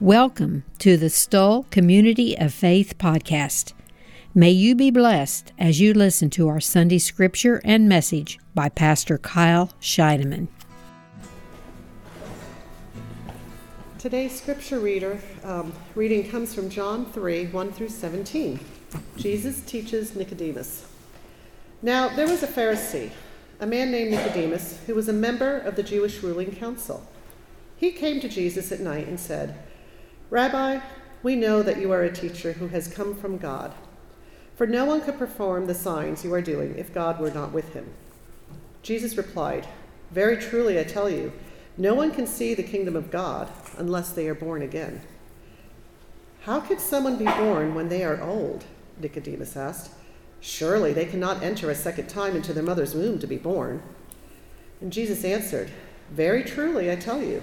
Welcome to the Stull Community of Faith podcast. May you be blessed as you listen to our Sunday scripture and message by Pastor Kyle Scheidemann. Today's scripture reader um, reading comes from John 3 1 through 17. Jesus teaches Nicodemus. Now there was a Pharisee, a man named Nicodemus, who was a member of the Jewish ruling council. He came to Jesus at night and said, Rabbi, we know that you are a teacher who has come from God. For no one could perform the signs you are doing if God were not with him. Jesus replied, Very truly I tell you, no one can see the kingdom of God unless they are born again. How could someone be born when they are old? Nicodemus asked. Surely they cannot enter a second time into their mother's womb to be born. And Jesus answered, Very truly I tell you,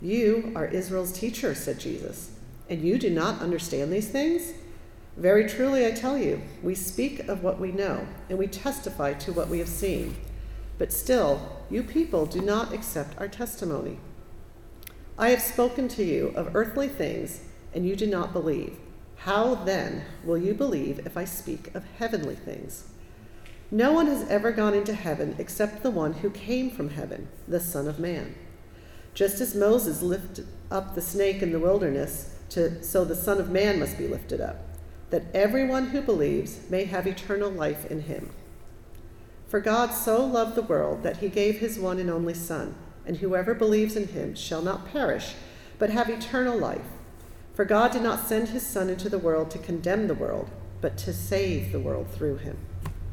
You are Israel's teacher, said Jesus, and you do not understand these things? Very truly, I tell you, we speak of what we know, and we testify to what we have seen. But still, you people do not accept our testimony. I have spoken to you of earthly things, and you do not believe. How then will you believe if I speak of heavenly things? No one has ever gone into heaven except the one who came from heaven, the Son of Man. Just as Moses lifted up the snake in the wilderness, to, so the Son of Man must be lifted up, that everyone who believes may have eternal life in him. For God so loved the world that he gave his one and only Son, and whoever believes in him shall not perish, but have eternal life. For God did not send his Son into the world to condemn the world, but to save the world through him.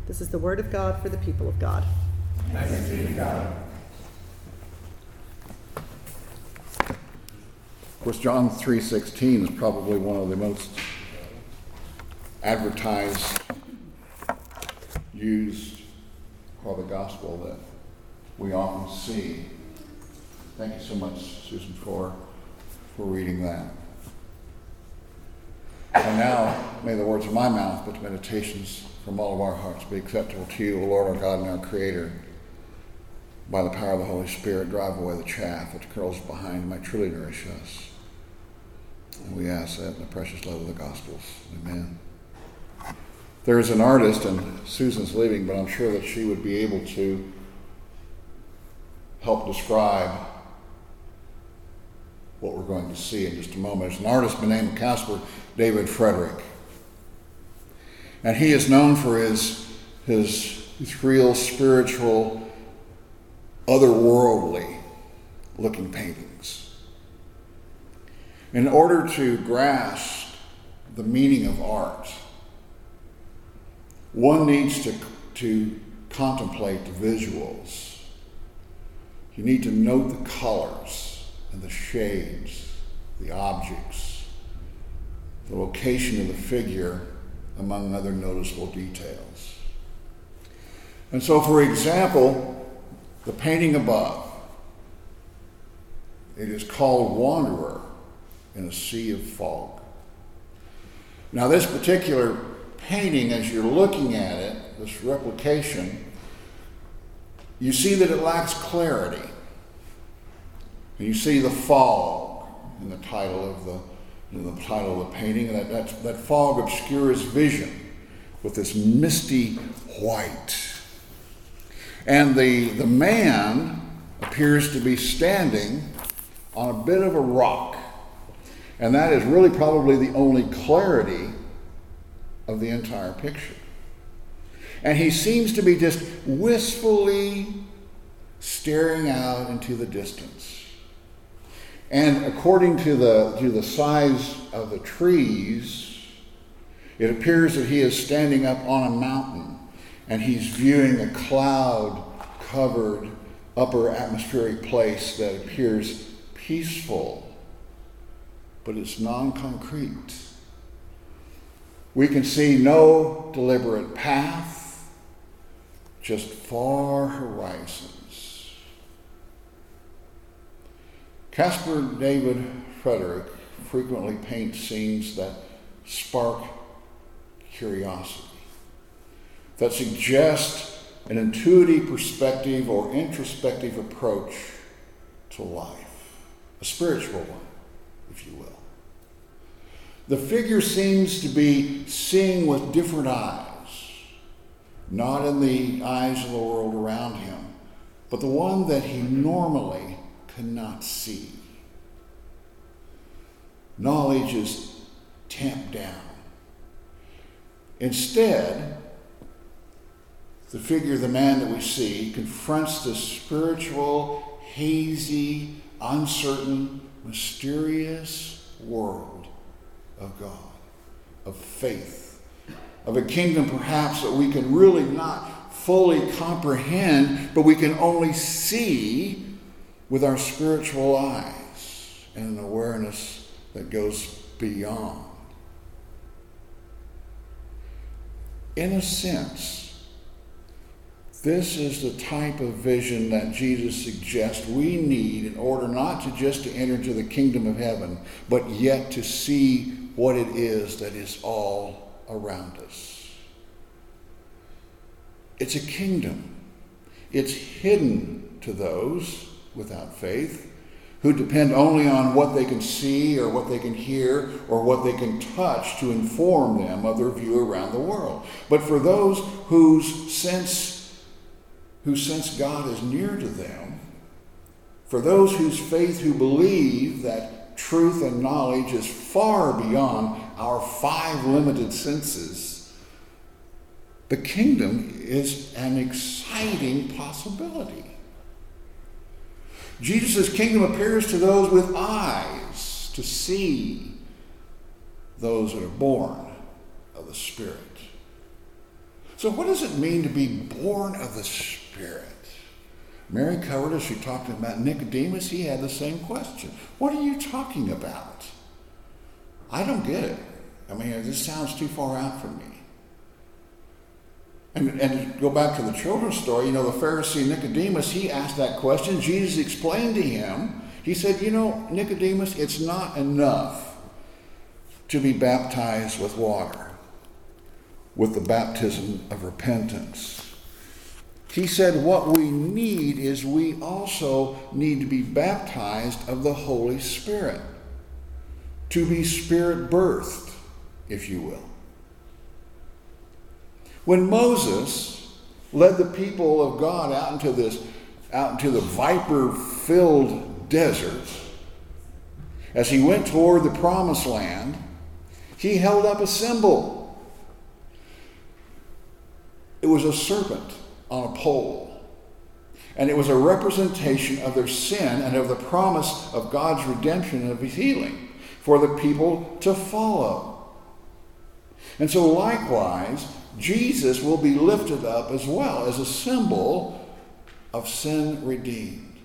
This is the word of God for the people of God. Thanks be to God. Of course, John 3.16 is probably one of the most advertised, used for the gospel that we often see. Thank you so much, Susan, for, for reading that. And now, may the words of my mouth, but the meditations from all of our hearts be acceptable to you, O Lord, our God and our Creator. By the power of the Holy Spirit, drive away the chaff which curls behind and might truly nourish us. And we ask that in the precious love of the Gospels. Amen. There's an artist, and Susan's leaving, but I'm sure that she would be able to help describe what we're going to see in just a moment. There's an artist by the name of Caspar David Friedrich. And he is known for his, his real spiritual, otherworldly looking paintings. In order to grasp the meaning of art, one needs to, to contemplate the visuals. You need to note the colors and the shades, the objects, the location of the figure, among other noticeable details. And so, for example, the painting above, it is called Wanderer in a Sea of Fog. Now, this particular painting, as you're looking at it, this replication, you see that it lacks clarity. And you see the fog in the title of the in the title of the painting. That, that, that fog obscures vision with this misty white. And the, the man appears to be standing on a bit of a rock. And that is really probably the only clarity of the entire picture. And he seems to be just wistfully staring out into the distance. And according to the, to the size of the trees, it appears that he is standing up on a mountain and he's viewing a cloud covered upper atmospheric place that appears peaceful, but it's non concrete. We can see no deliberate path, just far horizons. Caspar David Friedrich frequently paints scenes that spark curiosity, that suggest an intuitive perspective or introspective approach to life, a spiritual one, if you will. The figure seems to be seeing with different eyes, not in the eyes of the world around him, but the one that he normally cannot see. Knowledge is tamped down. Instead, the figure, the man that we see, confronts the spiritual, hazy, uncertain, mysterious world of God, of faith, of a kingdom perhaps that we can really not fully comprehend, but we can only see with our spiritual eyes and an awareness that goes beyond. In a sense, this is the type of vision that Jesus suggests we need in order not to just to enter into the kingdom of heaven, but yet to see what it is that is all around us. It's a kingdom. It's hidden to those without faith who depend only on what they can see or what they can hear or what they can touch to inform them of their view around the world. But for those whose sense who sense God is near to them, for those whose faith who believe that truth and knowledge is far beyond our five limited senses, the kingdom is an exciting possibility. Jesus' kingdom appears to those with eyes to see those that are born of the Spirit. So, what does it mean to be born of the Spirit? Mary covered as she talked about Nicodemus. He had the same question. What are you talking about? I don't get it. I mean, this sounds too far out for me. And, and go back to the children's story, you know, the Pharisee Nicodemus, he asked that question. Jesus explained to him, he said, You know, Nicodemus, it's not enough to be baptized with water, with the baptism of repentance. He said, What we need is we also need to be baptized of the Holy Spirit, to be spirit birthed, if you will. When Moses led the people of God out into this out into the viper filled desert as he went toward the promised land he held up a symbol it was a serpent on a pole. And it was a representation of their sin and of the promise of God's redemption and of his healing for the people to follow. And so, likewise, Jesus will be lifted up as well as a symbol of sin redeemed.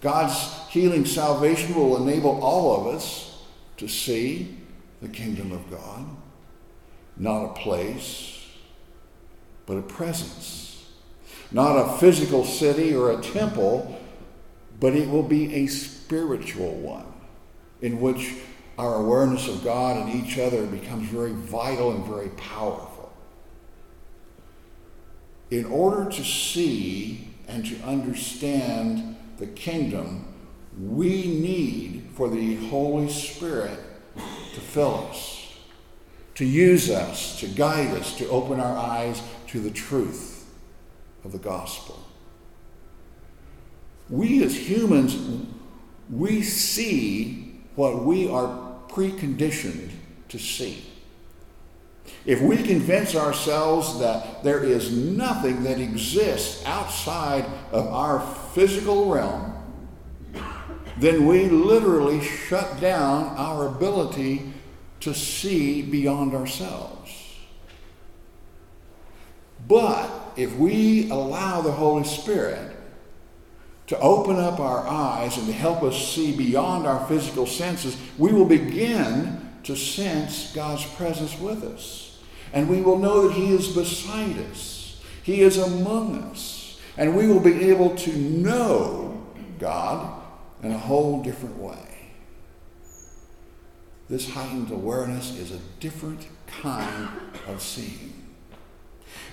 God's healing salvation will enable all of us to see the kingdom of God, not a place, but a presence not a physical city or a temple, but it will be a spiritual one in which our awareness of God and each other becomes very vital and very powerful. In order to see and to understand the kingdom, we need for the Holy Spirit to fill us, to use us, to guide us, to open our eyes to the truth of the gospel. We as humans, we see what we are preconditioned to see. If we convince ourselves that there is nothing that exists outside of our physical realm, then we literally shut down our ability to see beyond ourselves. But if we allow the Holy Spirit to open up our eyes and to help us see beyond our physical senses, we will begin to sense God's presence with us. And we will know that He is beside us, He is among us. And we will be able to know God in a whole different way. This heightened awareness is a different kind of seeing.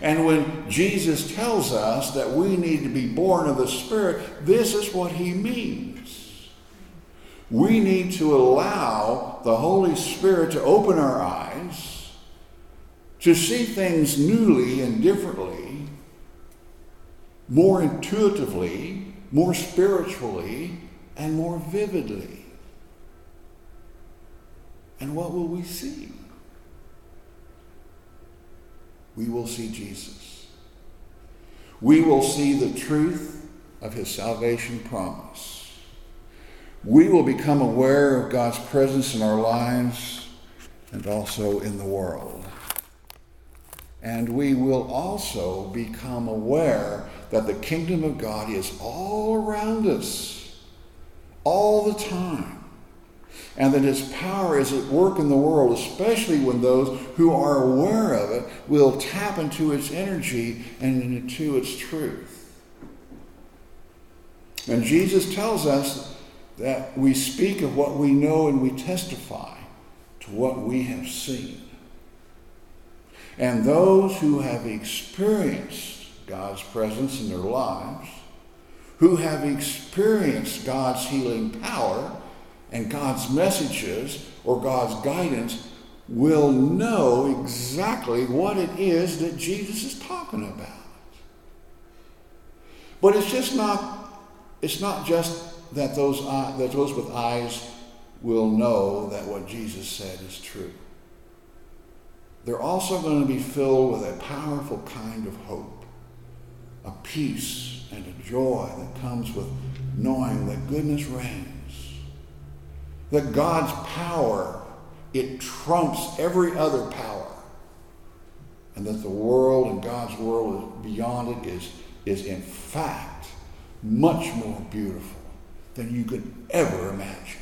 And when Jesus tells us that we need to be born of the Spirit, this is what he means. We need to allow the Holy Spirit to open our eyes to see things newly and differently, more intuitively, more spiritually, and more vividly. And what will we see? We will see Jesus. We will see the truth of his salvation promise. We will become aware of God's presence in our lives and also in the world. And we will also become aware that the kingdom of God is all around us, all the time and that his power is at work in the world, especially when those who are aware of it will tap into its energy and into its truth. And Jesus tells us that we speak of what we know and we testify to what we have seen. And those who have experienced God's presence in their lives, who have experienced God's healing power, and God's messages or God's guidance will know exactly what it is that Jesus is talking about. But it's just not, it's not just that those, uh, that those with eyes will know that what Jesus said is true. They're also going to be filled with a powerful kind of hope, a peace and a joy that comes with knowing that goodness reigns that God's power, it trumps every other power. And that the world and God's world beyond it is, is in fact much more beautiful than you could ever imagine.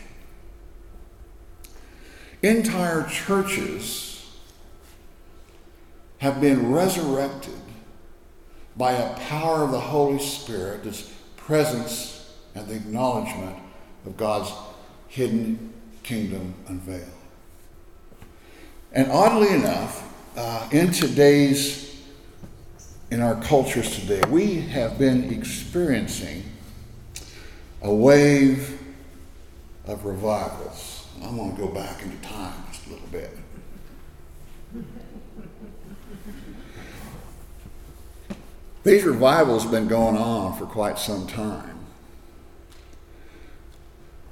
Entire churches have been resurrected by a power of the Holy Spirit, this presence and the acknowledgement of God's hidden kingdom unveiled. And oddly enough, uh, in today's, in our cultures today, we have been experiencing a wave of revivals. I'm going to go back into time just a little bit. These revivals have been going on for quite some time.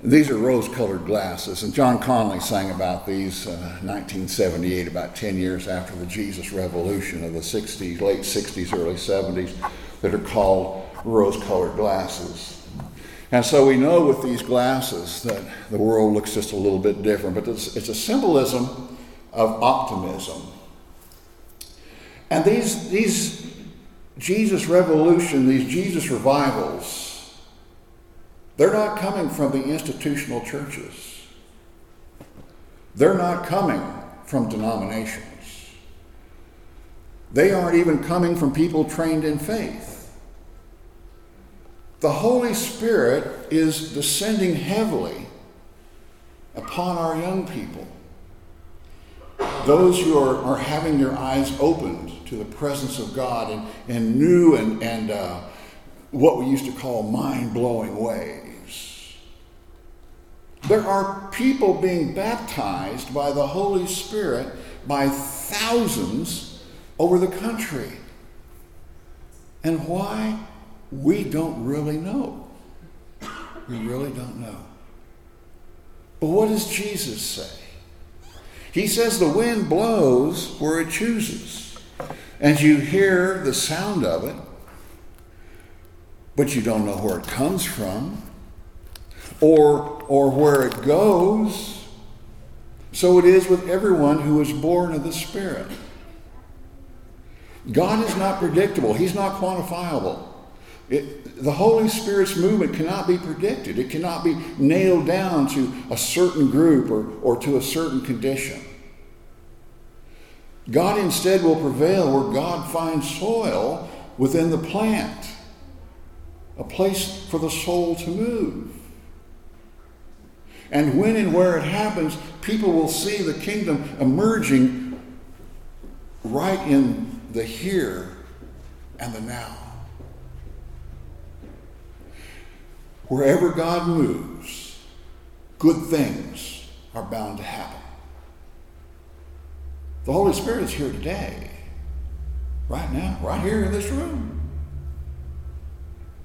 These are rose colored glasses, and John Conlee sang about these uh, 1978, about 10 years after the Jesus Revolution of the 60s, late 60s, early 70s, that are called rose colored glasses. And so we know with these glasses that the world looks just a little bit different, but it's, it's a symbolism of optimism. And these, these Jesus Revolution, these Jesus revivals, they're not coming from the institutional churches. They're not coming from denominations. They aren't even coming from people trained in faith. The Holy Spirit is descending heavily upon our young people. Those who are, are having their eyes opened to the presence of God in, in new and, and uh, what we used to call mind blowing ways. There are people being baptized by the Holy Spirit by thousands over the country. And why? We don't really know. We really don't know. But what does Jesus say? He says the wind blows where it chooses, and you hear the sound of it, but you don't know where it comes from or, or where it goes. So it is with everyone who is born of the Spirit. God is not predictable, He's not quantifiable. It, the Holy Spirit's movement cannot be predicted. It cannot be nailed down to a certain group or, or to a certain condition. God instead will prevail where God finds soil within the plant, a place for the soul to move. And when and where it happens, people will see the kingdom emerging right in the here and the now. Wherever God moves, good things are bound to happen. The Holy Spirit is here today, right now, right here in this room.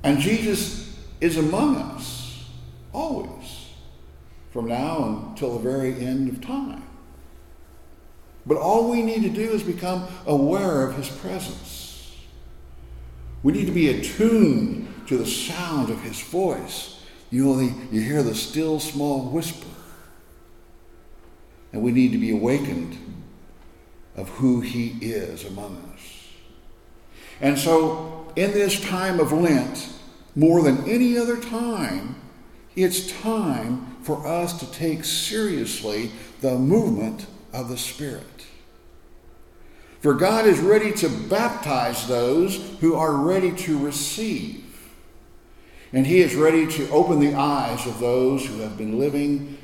And Jesus is among us, always, from now until the very end of time. But all we need to do is become aware of his presence. We need to be attuned to the sound of his voice. You only you hear the still small whisper. And we need to be awakened of who he is among us. And so, in this time of Lent, more than any other time, it's time for us to take seriously the movement of the Spirit. For God is ready to baptize those who are ready to receive. And He is ready to open the eyes of those who have been living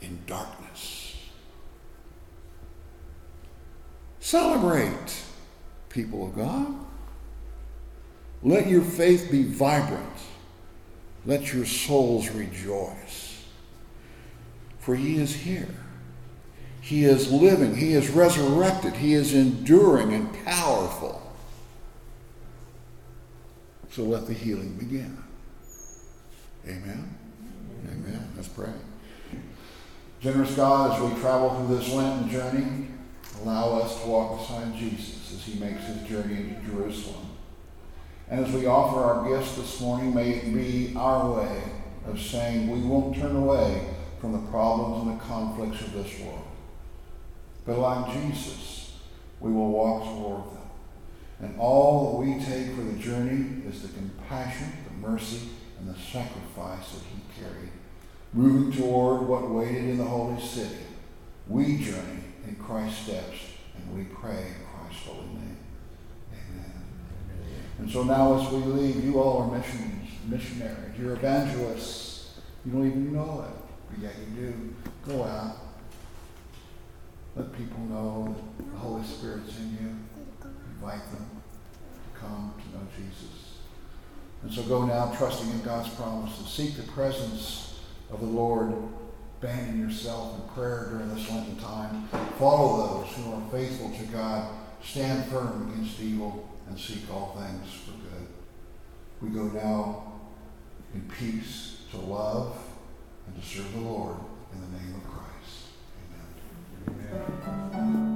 in darkness. Celebrate, people of God. Let your faith be vibrant. Let your souls rejoice. For he is here. He is living. He is resurrected. He is enduring and powerful. So let the healing begin. Amen. Amen. Let's pray. Generous God, as we travel through this Lenten journey, Allow us to walk beside Jesus as he makes his journey into Jerusalem. And as we offer our gifts this morning, may it be our way of saying we won't turn away from the problems and the conflicts of this world. But like Jesus, we will walk toward them. And all that we take for the journey is the compassion, the mercy, and the sacrifice that he carried. Moving toward what waited in the holy city, we journey in Christ's steps, and we pray in Christ's holy name. Amen. And so now as we leave, you all are missionaries, missionaries. You're evangelists. You don't even know it, but yet you do. Go out. Let people know that the Holy Spirit's in you. Invite them to come to know Jesus. And so go now trusting in God's promises. Seek the presence of the Lord abandon yourself in prayer during this Lenten time. Follow those who are faithful to God. Stand firm against evil and seek all things for good. We go now in peace to love and to serve the Lord in the name of Christ. Amen. Amen.